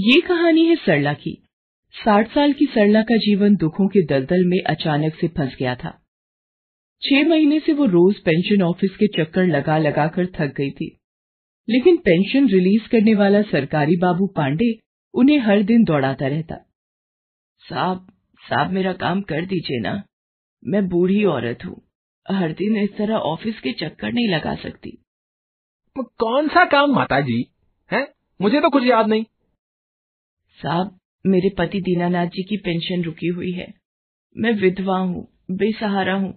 ये कहानी है सरला की। साठ साल की सरला का जीवन दुखों के दलदल में अचानक से फंस गया था। छह महीने से वो रोज पेंशन ऑफ़िस के चक्कर लगा लगा कर थक गई थी। लेकिन पेंशन रिलीज़ करने वाला सरकारी बाबू पांडे उन्हें हर दिन दौड़ाता रहता। साहब साहब मेरा काम कर दीजिए ना। मैं बूढ़ी औरत हूँ। हर दिन इस तरह ऑफ़िस के चक्कर नहीं लगा सकती। कौन सा काम माता जी है? मुझे तो कुछ याद नहीं। साहब मेरे पति दीनानाथ जी की पेंशन रुकी हुई है। मैं विधवा हूँ बेसहारा हूँ।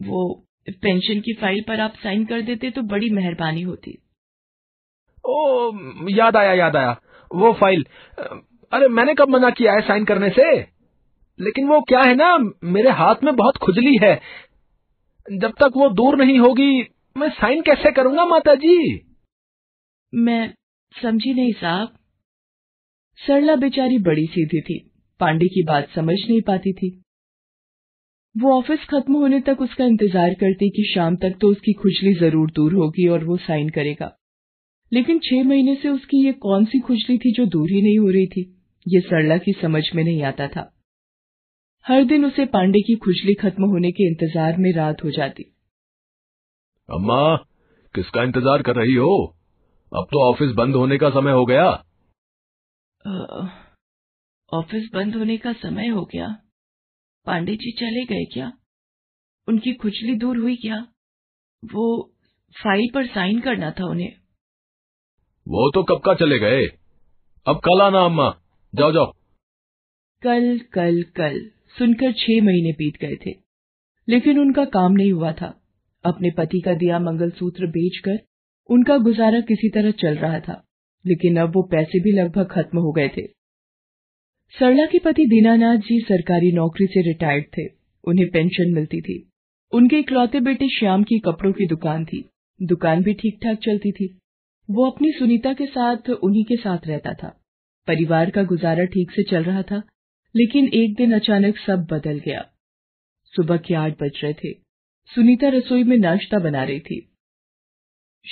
वो पेंशन की फ़ाइल पर आप साइन कर देते तो बड़ी मेहरबानी होती। ओ याद आया याद आया। वो फ़ाइल अरे मैंने कब मना किया है साइन करने से? लेकिन वो क्या है ना मेरे हाथ में बहुत खुजली है। जब तक वो दूर नहीं होगी मैं साइन कैसे करूँगा माता जी मैं समझी नहीं साहब। सरला बेचारी बड़ी सीधी थी, पांडे की बात समझ नहीं पाती थी। वो ऑफ़िस खत्म होने तक उसका इंतज़ार करती कि शाम तक तो उसकी खुजली ज़रूर दूर होगी और वो साइन करेगा। लेकिन छह महीने से उसकी ये कौन सी खुजली थी जो दूर ही नहीं हो रही थी, ये सरला की समझ में नहीं आता था। हर दिन उसे पांडे की खुजली खत्म होने के इंतज़ार में रात हो जाती। अम्मा, किसका इंतज़ार कर रही हो? अब तो ऑफ़िस बंद होने का समय हो गया। ऑफ़िस बंद होने का समय हो गया। पांडे जी चले गए क्या? उनकी खुजली दूर हुई क्या? वो फ़ाइल पर साइन करना था उन्हें। वो तो कब का चले गए? अब कल आना अम्मा। जाओ जाओ। कल कल कल सुनकर छह महीने बीत गए थे। लेकिन उनका काम नहीं हुआ था। अपने पति का दिया मंगलसूत्र बेचकर उनका गुजारा किसी तरह चल रहा था। लेकिन अब वो पैसे भी लगभग खत्म हो गए थे। सरला के पति दीनानाथ जी सरकारी नौकरी से रिटायर्ड थे। उन्हें पेंशन मिलती थी। उनके इकलौते बेटे श्याम की कपड़ों की दुकान थी। दुकान भी ठीक ठाक चलती थी। वो अपनी सुनीता के साथ उन्हीं के साथ रहता था। परिवार का गुजारा ठीक से चल रहा था, लेकिन एक दिन अचानक सब बदल गया। सुबह के आठ बज रहे थे। सुनीता रसोई में नाश्ता बना रही थी।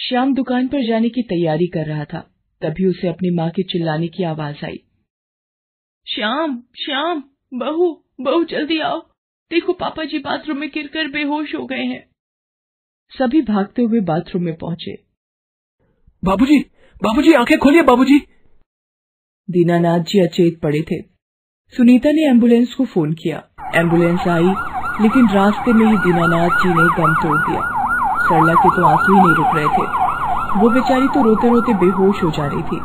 श्याम दुकान पर जाने की तैयारी कर रहा था। तभी उसे अपनी माँ के चिल्लाने की आवाज़ आई। श्याम श्याम बहू बहू जल्दी आओ। देखो पापा जी बाथरूम में गिरकर बेहोश हो गए हैं। सभी भागते हुए बाथरूम में पहुँचे। बाबूजी, बाबूजी आँखें खोलिए बाबूजी। दीनानाथ जी अचेत पड़े थे। सुनीता ने एंबुलेंस को फ़ोन किया। एंबुलेंस आई लेकिन रास्ते में ही दीनानाथ जी ने दम तोड़ दिया। सरला के तो आँसू ही नहीं रुक रहे थे। वो बेचारी तो रोते रोते बेहोश हो जा रही थी।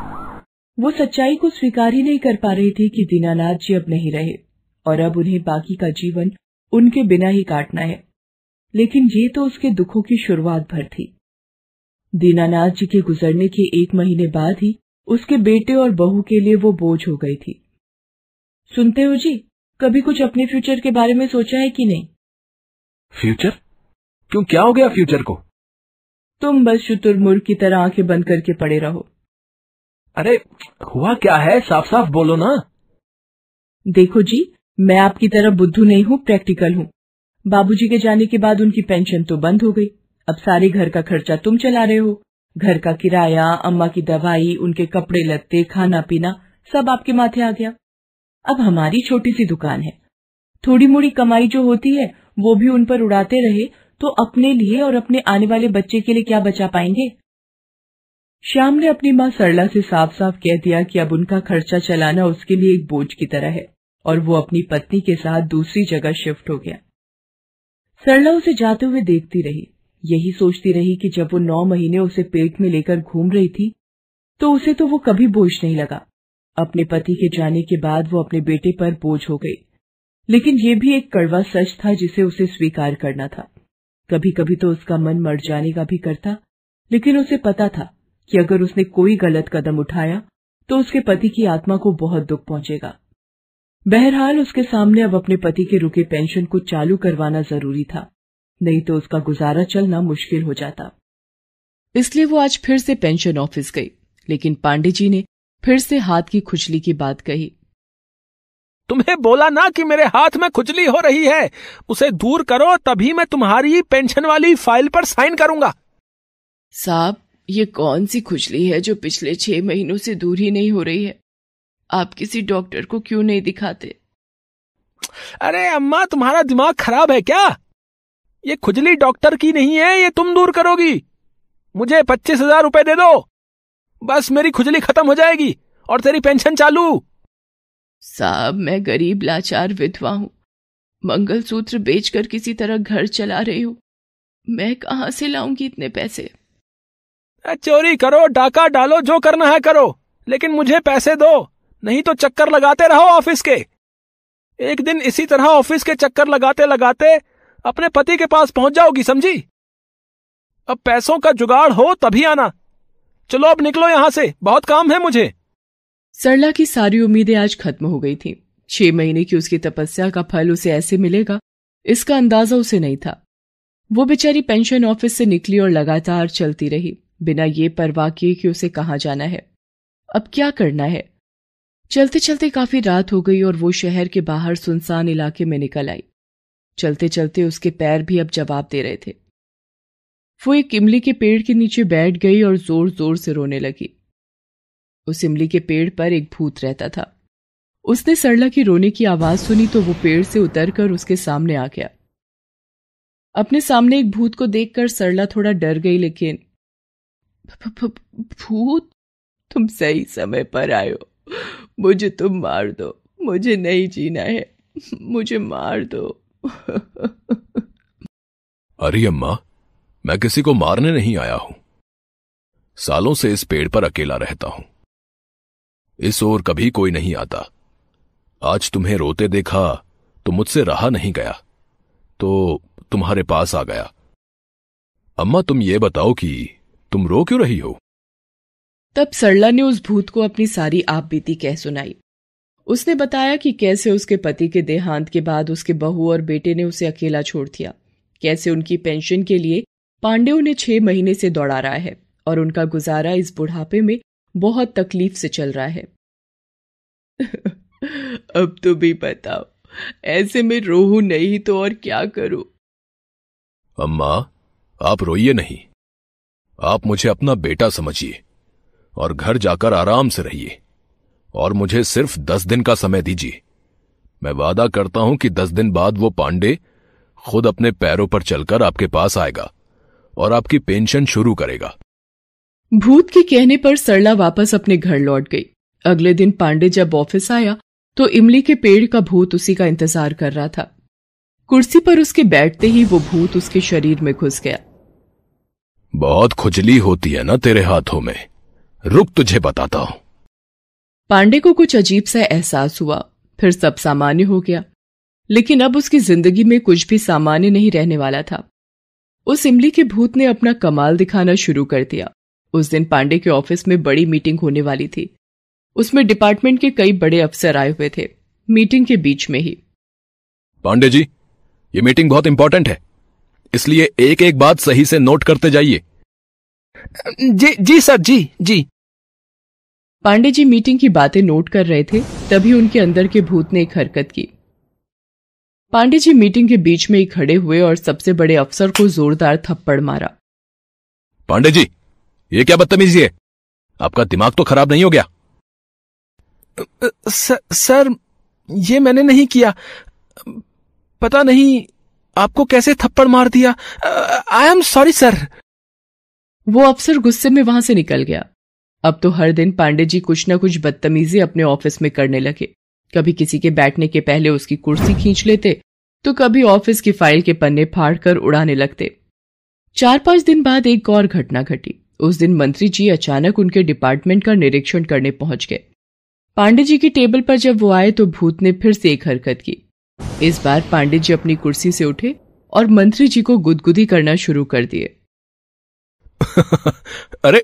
वो सच्चाई को स्वीकार ही नहीं कर पा रही थी कि दीनानाथ जी अब नहीं रहे, और अब उन्हें बाकी का जीवन उनके बिना ही काटना है। लेकिन ये तो उसके दुखों की शुरुआत भर थी। दीनानाथ जी के गुजरने के एक महीने बाद ही उसके बेटे और बहू के लिए वो बोझ हो गई थी। सुनते हो जी, कभी कुछ अपने फ्यूचर के बारे में सोचा है कि नहीं? फ्यूचर? क्यों, क्या हो गया फ्यूचर को? तुम बस शुतुरमुर्ग की तरह आँखें बंद करके पड़े रहो। अरे हुआ क्या है? साफ़ साफ़ बोलो ना। देखो जी मैं आपकी तरह बुद्धू नहीं हूँ प्रैक्टिकल हूँ। बाबूजी के जाने के बाद उनकी पेंशन तो बंद हो गई। अब सारे घर का खर्चा तुम चला रहे हो। घर का किराया अम्मा की दवाई उनके कपड़े लत्ते खाना पीना सब आपके माथे आ गया। अब हमारी छोटी सी दुकान है। थोड़ी मोड़ी कमाई जो होती है वो भी उन पर उड़ाते रहे तो अपने लिए और अपने आने वाले बच्चे के लिए क्या बचा पाएँगे? श्याम ने अपनी माँ सरला से साफ़ साफ़ कह दिया कि अब उनका खर्चा चलाना उसके लिए एक बोझ की तरह है और वो अपनी पत्नी के साथ दूसरी जगह शिफ्ट हो गया। सरला उसे जाते हुए देखती रही। यही सोचती रही कि जब वो नौ महीने उसे पेट में लेकर घूम रही थी तो उसे तो वो कभी बोझ नहीं लगा। अपने पति के जाने के बाद वो अपने बेटे पर बोझ हो गई। लेकिन ये भी एक कड़वा सच था जिसे उसे स्वीकार करना था। कभी कभी तो उसका मन मर जाने का भी करता, लेकिन उसे पता था कि अगर उसने कोई गलत कदम उठाया तो उसके पति की आत्मा को बहुत दुख पहुंचेगा। बहरहाल उसके सामने अब अपने पति के रुके पेंशन को चालू करवाना ज़रूरी था, नहीं तो उसका गुजारा चलना मुश्किल हो जाता। इसलिए वो आज फिर से पेंशन ऑफ़िस गई, लेकिन पांडे जी ने फिर से हाथ की खुजली की बात कही। तुम्हें बोला ना कि मेरे हाथ में खुजली हो रही है। उसे दूर करो तभी मैं तुम्हारी पेंशन वाली फ़ाइल पर साइन करूँगा। साहब ये कौन सी खुजली है जो पिछले छह महीनों से दूर ही नहीं हो रही है? आप किसी डॉक्टर को क्यों नहीं दिखाते? अरे अम्मा तुम्हारा दिमाग खराब है क्या? ये खुजली डॉक्टर की नहीं है ये तुम दूर करोगी। मुझे पच्चीस हज़ार रुपए दे दो। बस मेरी खुजली खत्म हो जाएगी और तेरी पेंशन चालू। साहब, मैं गरीब, लाचार विधवा हूँ। मंगलसूत्र बेचकर किसी तरह घर चला रही हूँ। मैं कहाँ से लाऊँगी इतने पैसे? चोरी करो, डाका डालो, जो करना है करो। लेकिन मुझे पैसे दो, नहीं तो चक्कर लगाते रहो ऑफ़िस के। एक दिन इसी तरह ऑफ़िस के चक्कर लगाते लगाते अपने पति के पास पहुँच जाओगी, समझी? अब पैसों का जुगाड़ हो तभी आना। चलो अब निकलो यहाँ से, बहुत काम है मुझे। सरला की सारी उम्मीदें आज खत्म हो गई थी। छह महीने की उसकी तपस्या का फल उसे ऐसे मिलेगा, इसका अंदाज़ा उसे नहीं था। वो बेचारी पेंशन ऑफ़िस से निकली और लगातार चलती रही, बिना ये परवाह किए कि उसे कहाँ जाना है। अब क्या करना है? चलते चलते काफ़ी रात हो गई और वो शहर के बाहर सुनसान इलाके में निकल आई। चलते चलते उसके पैर भी अब जवाब दे रहे थे। वो एक इमली के पेड़ के नीचे बैठ गई और ज़ोर ज़ोर से रोने लगी। उस इमली के पेड़ पर एक भूत रहता था। उसने सरला की रोने की आवाज़ सुनी तो वो पेड़ से उतरकर उसके सामने आ गया। अपने सामने एक भूत को देखकर सरला थोड़ा डर गई, लेकिन भूत, तुम सही समय पर आयो। मुझे तुम मार दो। मुझे नहीं जीना है। मुझे मार दो। अरे अम्मा, मैं किसी को मारने नहीं आया हूँ। सालों से इस पेड़ पर अकेला रहता हूँ। इस ओर कभी कोई नहीं आता। आज तुम्हें रोते देखा तो मुझसे रहा नहीं गया। तो तुम्हारे पास आ गया। अम्मा, तुम ये बताओ कि तुम रो क्यों रही हो? तब सरला ने उस भूत को अपनी सारी आप बीती कह सुनाई। उसने बताया कि कैसे उसके पति के देहांत के बाद उसके बहू और बेटे ने उसे अकेला छोड़ दिया। कैसे उनकी पेंशन के लिए पांडे उन्हें छह महीने से दौड़ा रहा है और उनका गुजारा इस बुढ़ापे में बहुत तकलीफ़ से चल रहा है। अब तो भी बताओ, ऐसे में रोहू नहीं तो और क्या करूँ? अम्मा, आप रोइए नहीं। आप मुझे अपना बेटा समझिए और घर जाकर आराम से रहिए और मुझे सिर्फ़ दस दिन का समय दीजिए। मैं वादा करता हूँ कि दस दिन बाद वो पांडे खुद अपने पैरों पर चलकर आपके पास आएगा और आपकी पेंशन शुरू करेगा। भूत के कहने पर सरला वापस अपने घर लौट गई। अगले दिन पांडे जब ऑफ़िस आया तो इमली के पेड़ का भूत उसी का इंतज़ार कर रहा था। कुर्सी पर उसके बैठते ही वो भूत उसके शरीर में घुस गया। बहुत खुजली होती है ना तेरे हाथों में। रुक तुझे बताता हूँ। पांडे को कुछ अजीब सा एहसास हुआ फिर सब सामान्य हो गया। लेकिन अब उसकी ज़िंदगी में कुछ भी सामान्य नहीं रहने वाला था। उस इमली के भूत ने अपना कमाल दिखाना शुरू कर दिया। उस दिन पांडे के ऑफ़िस में बड़ी मीटिंग होने वाली थी। उसमें डिपार्टमेंट के कई बड़े अफसर आए हुए थे मीटिंग के बीच में ही। पांडे जी ये मीटिंग बहुत इंपॉर्टेंट है। इसलिए एक एक बात सही से नोट करते जाइए। जी जी सर जी जी। पांडे जी मीटिंग की बातें नोट कर रहे थे तभी उनके अंदर के भूत ने एक हरकत की। पांडे जी मीटिंग के बीच में ही खड़े हुए और सबसे बड़े अफसर को जोरदार थप्पड़ मारा। पांडे जी ये क्या बदतमीजी है? आपका दिमाग तो खराब नहीं हो गया? सर, सर ये मैंने नहीं किया। पता नहीं आपको कैसे थप्पड़ मार दिया? आई एम सॉरी सर वो अफसर गुस्से में वहाँ से निकल गया। अब तो हर दिन पांडे जी कुछ ना कुछ बदतमीजी अपने ऑफ़िस में करने लगे। कभी किसी के बैठने के पहले उसकी कुर्सी खींच लेते तो कभी ऑफ़िस की फ़ाइल के पन्ने फाड़कर उड़ाने लगते। चार पाँच दिन बाद एक और घटना घटी। उस दिन मंत्री जी अचानक उनके डिपार्टमेंट का निरीक्षण करने पहुँच गए। पांडे जी की टेबल पर जब वो आए तो भूत ने फिर से एक हरकत की। इस बार पांडे जी अपनी कुर्सी से उठे और मंत्री जी को गुदगुदी करना शुरू कर दिए। अरे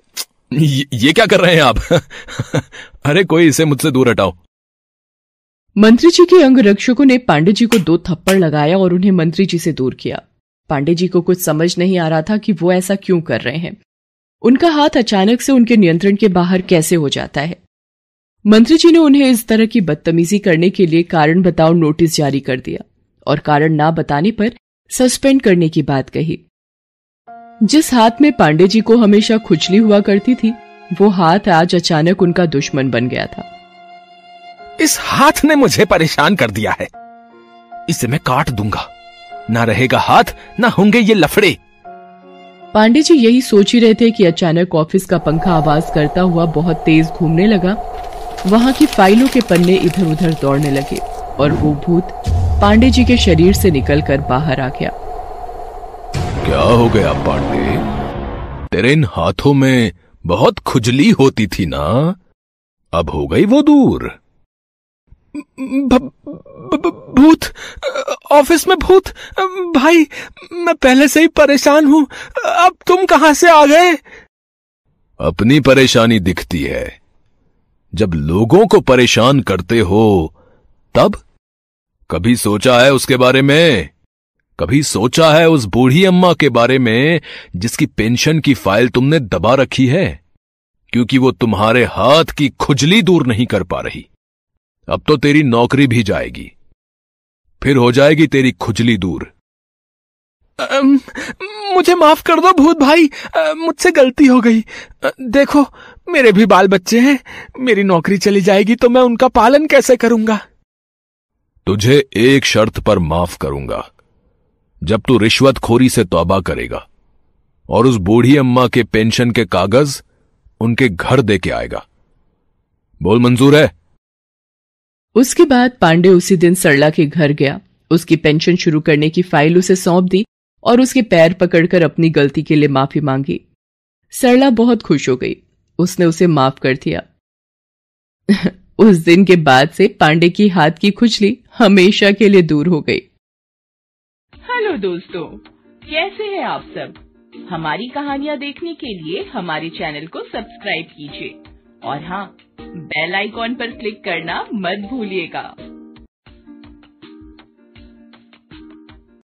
ये क्या कर रहे हैं आप? अरे कोई इसे मुझसे दूर हटाओ। मंत्री जी के अंग रक्षकों ने पांडे जी को दो थप्पड़ लगाया और उन्हें मंत्री जी से दूर किया। पांडे जी को कुछ समझ नहीं आ रहा था कि वो ऐसा क्यों कर रहे हैं। उनका हाथ अचानक से उनके नियंत्रण के बाहर कैसे हो जाता है? मंत्री जी ने उन्हें इस तरह की बदतमीजी करने के लिए कारण बताओ नोटिस जारी कर दिया और कारण ना बताने पर सस्पेंड करने की बात कही। जिस हाथ में पांडे जी को हमेशा खुजली हुआ करती थी, वो हाथ आज अचानक उनका दुश्मन बन गया था। इस हाथ ने मुझे परेशान कर दिया है। इसे मैं काट दूँगा। ना रहेगा हाथ, ना होंगे ये लफड़े। पांडे जी यही सोच ही रहे थे कि अचानक ऑफ़िस का पंखा आवाज़ करता हुआ बहुत तेज घूमने लगा। वहाँ की फाइलों के पन्ने इधर उधर दौड़ने लगे और वो भूत पांडे जी के शरीर से निकलकर बाहर आ गया। क्या हो गया पांडे? तेरे इन हाथों में बहुत खुजली होती थी ना? अब हो गई वो दूर। भूत, ऑफ़िस में भूत। भाई, मैं पहले से ही परेशान हूँ। अब तुम कहाँ से आ गए? अपनी परेशानी दिखती है। जब लोगों को परेशान करते हो, तब कभी सोचा है उसके बारे में? कभी सोचा है उस बूढ़ी अम्मा के बारे में, जिसकी पेंशन की फ़ाइल तुमने दबा रखी है? क्योंकि वो तुम्हारे हाथ की खुजली दूर नहीं कर पा रही। अब तो तेरी नौकरी भी जाएगी। फिर हो जाएगी तेरी खुजली दूर। मुझे माफ़ कर दो भूत भाई। मुझसे गलती हो गई। देखो मेरे भी बाल बच्चे हैं। मेरी नौकरी चली जाएगी तो मैं उनका पालन कैसे करूँगा? तुझे एक शर्त पर माफ़ करूँगा। जब तू रिश्वतखोरी से तौबा करेगा और उस बूढ़ी अम्मा के पेंशन के कागज़ उनके घर दे के आएगा। बोल मंजूर है? उसके बाद पांडे उसी दिन सरला के घर गया। उसकी पेंशन शुरू करने की फ़ाइल उसे सौंप दी और उसके पैर पकड़कर अपनी गलती के लिए माफ़ी मांगी। सरला बहुत खुश हो गई। उसने उसे माफ़ कर दिया। उस दिन के बाद से पांडे की हाथ की खुजली हमेशा के लिए दूर हो गई। हेलो दोस्तों, कैसे हैं आप सब? हमारी कहानियाँ देखने के लिए हमारे चैनल को सब्सक्राइब कीजिए। और हाँ बेल आइकॉन पर क्लिक करना मत भूलिएगा।